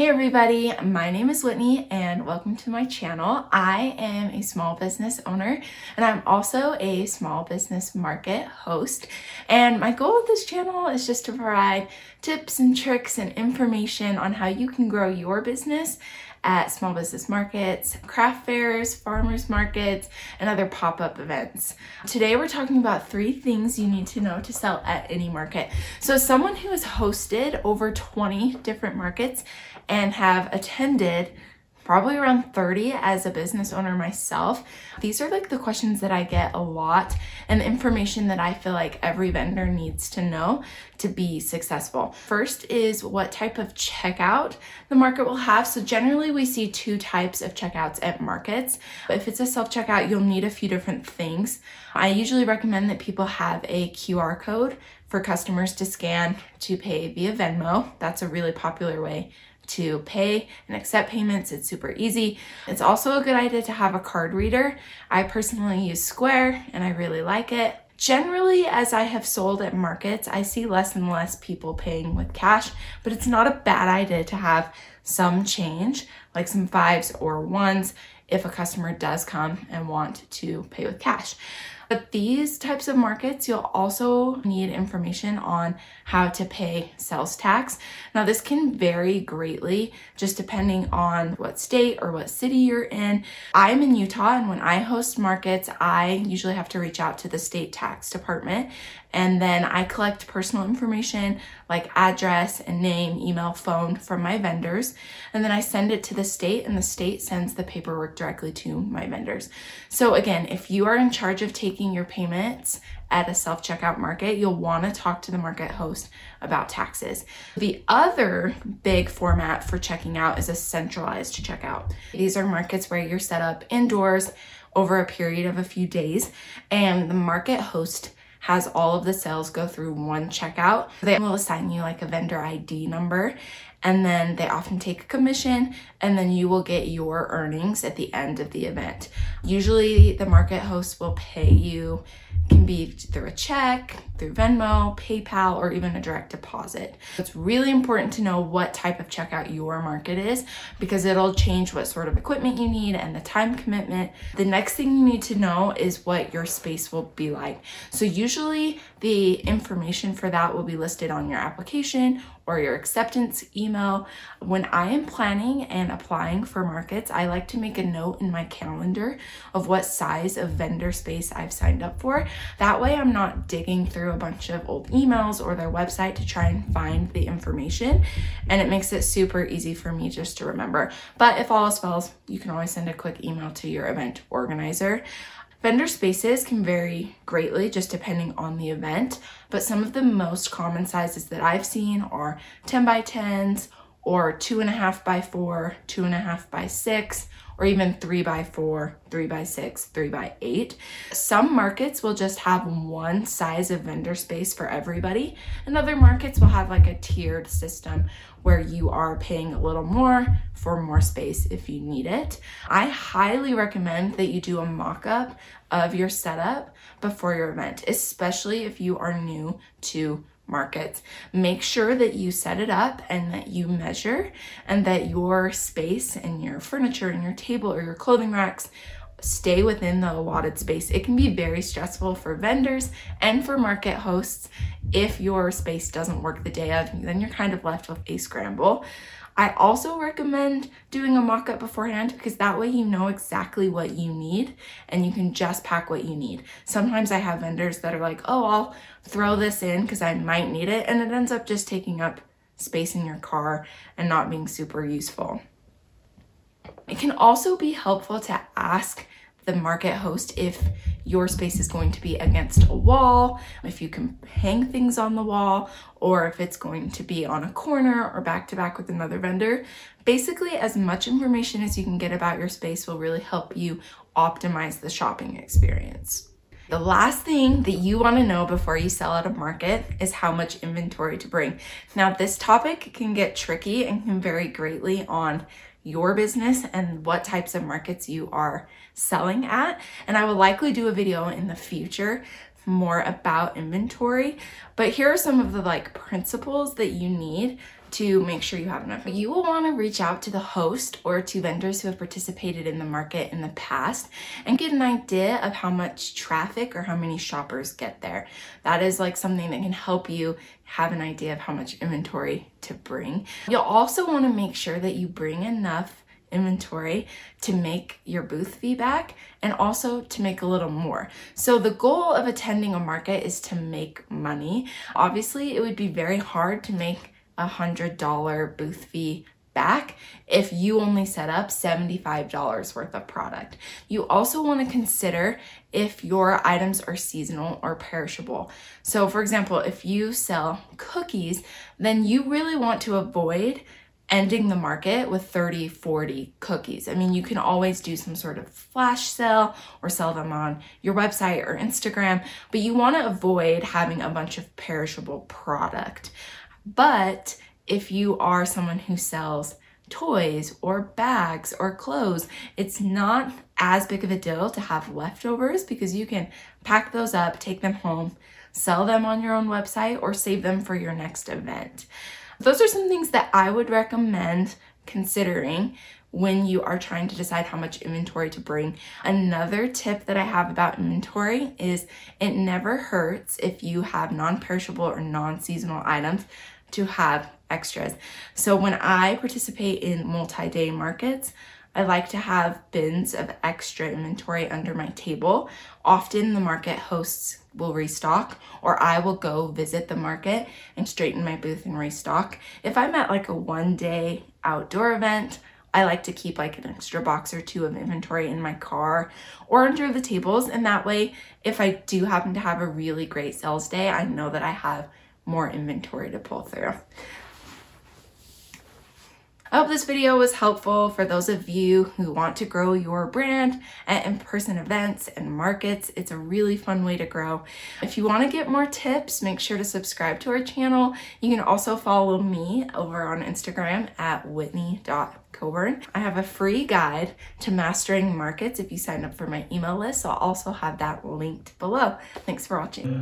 Hey everybody, my name is Whitney and welcome to my channel. I am a small business owner and I'm also a small business market host. And my goal with this channel is just to provide tips and tricks and information on how you can grow your business at small business markets, craft fairs, farmers markets, and other pop up events. Today, we're talking about three things you need to know to sell at any market. So, someone who has hosted over 20 different markets and have attended probably around 30 as a business owner myself. These are like the questions that I get a lot and the information that I feel like every vendor needs to know to be successful. First is what type of checkout the market will have. So generally we see two types of checkouts at markets. If it's a self-checkout, you'll need a few different things. I usually recommend that people have a QR code for customers to scan to pay via Venmo. That's a really popular way to pay and accept payments. It's super easy. It's also a good idea to have a card reader. I personally use Square and I really like it. Generally, as I have sold at markets, I see less and less people paying with cash, but it's not a bad idea to have some change, like some fives or ones, if a customer does come and want to pay with cash. But these types of markets, you'll also need information on how to pay sales tax. Now, this can vary greatly just depending on what state or what city you're in. I'm in Utah, and when I host markets, I usually have to reach out to the state tax department and then I collect personal information like address and name, email, phone from my vendors. And then I send it to the state, and the state sends the paperwork directly to my vendors. So, again, if you are in charge of taking your payments at a self checkout market, you'll want to talk to the market host about taxes. The other big format for checking out is a centralized checkout. These are markets where you're set up indoors over a period of a few days, and the market host has all of the sales go through one checkout. They will assign you like a vendor ID number and then they often take a commission and then you will get your earnings at the end of the event. Usually the market host will pay you can be through a check, through Venmo, PayPal, or even a direct deposit. It's really important to know what type of checkout your market is because it'll change what sort of equipment you need and the time commitment. The next thing you need to know is what your space will be like. So, usually, the information for that will be listed on your application or your acceptance email. When I am planning and applying for markets, I like to make a note in my calendar of what size of vendor space I've signed up for. That way, I'm not digging through a bunch of old emails or their website to try and find the information, and it makes it super easy for me just to remember. But if all else fails, you can always send a quick email to your event organizer. Vendor spaces can vary greatly just depending on the event, but some of the most common sizes that I've seen are 10 by 10s or two and a half by four, two and a half by six, or even three by four, three by six, three by eight. Some markets will just have one size of vendor space for everybody, and other markets will have like a tiered system where you are paying a little more for more space if you need it. I highly recommend that you do a mock up of your setup before your event, especially if you are new to markets. Make sure that you set it up and that you measure and that your space and your furniture and your table or your clothing racks stay within the allotted space. It can be very stressful for vendors and for market hosts if your space doesn't work the day of, then you're kind of left with a scramble. I also recommend doing a mock up beforehand because that way you know exactly what you need and you can just pack what you need. Sometimes I have vendors that are like, oh, I'll throw this in because I might need it, and it ends up just taking up space in your car and not being super useful. It can also be helpful to ask the market host if your space is going to be against a wall, if you can hang things on the wall, or if it's going to be on a corner or back to back with another vendor. Basically, as much information as you can get about your space will really help you optimize the shopping experience. The last thing that you want to know before you sell at a market is how much inventory to bring. Now, this topic can get tricky and can vary greatly on your business and what types of markets you are selling at. And I will likely do a video in the future more about inventory, but here are some of the like principles that you need to make sure you have enough. You will want to reach out to the host or to vendors who have participated in the market in the past and get an idea of how much traffic or how many shoppers get there. That is like something that can help you have an idea of how much inventory to bring. You'll also want to make sure that you bring enough inventory to make your booth fee back and also to make a little more. So the goal of attending a market is to make money. Obviously, it would be very hard to make a $100 booth fee back if you only set up $75 worth of product. You also want to consider if your items are seasonal or perishable. So, for example, if you sell cookies, then you really want to avoid ending the market with 30, 40 cookies. I mean, you can always do some sort of flash sale or sell them on your website or Instagram, but you want to avoid having a bunch of perishable product. But if you are someone who sells toys or bags or clothes, it's not as big of a deal to have leftovers because you can pack those up, take them home, sell them on your own website, or save them for your next event. Those are some things that I would recommend considering when you are trying to decide how much inventory to bring. Another tip that I have about inventory is it never hurts if you have non perishable or non seasonal items to have extras. So when I participate in multi day markets, I like to have bins of extra inventory under my table. Often the market hosts will restock, or I will go visit the market and straighten my booth and restock. If I'm at like a one day outdoor event, I like to keep like an extra box or two of inventory in my car or under the tables. And that way, if I do happen to have a really great sales day, I know that I have more inventory to pull through. I hope this video was helpful for those of you who want to grow your brand at in-person events and markets. It's a really fun way to grow. If you want to get more tips, make sure to subscribe to our channel. You can also follow me over on Instagram at whitney.coburn. I have a free guide to mastering markets if you sign up for my email list. So I'll also have that linked below. Thanks for watching.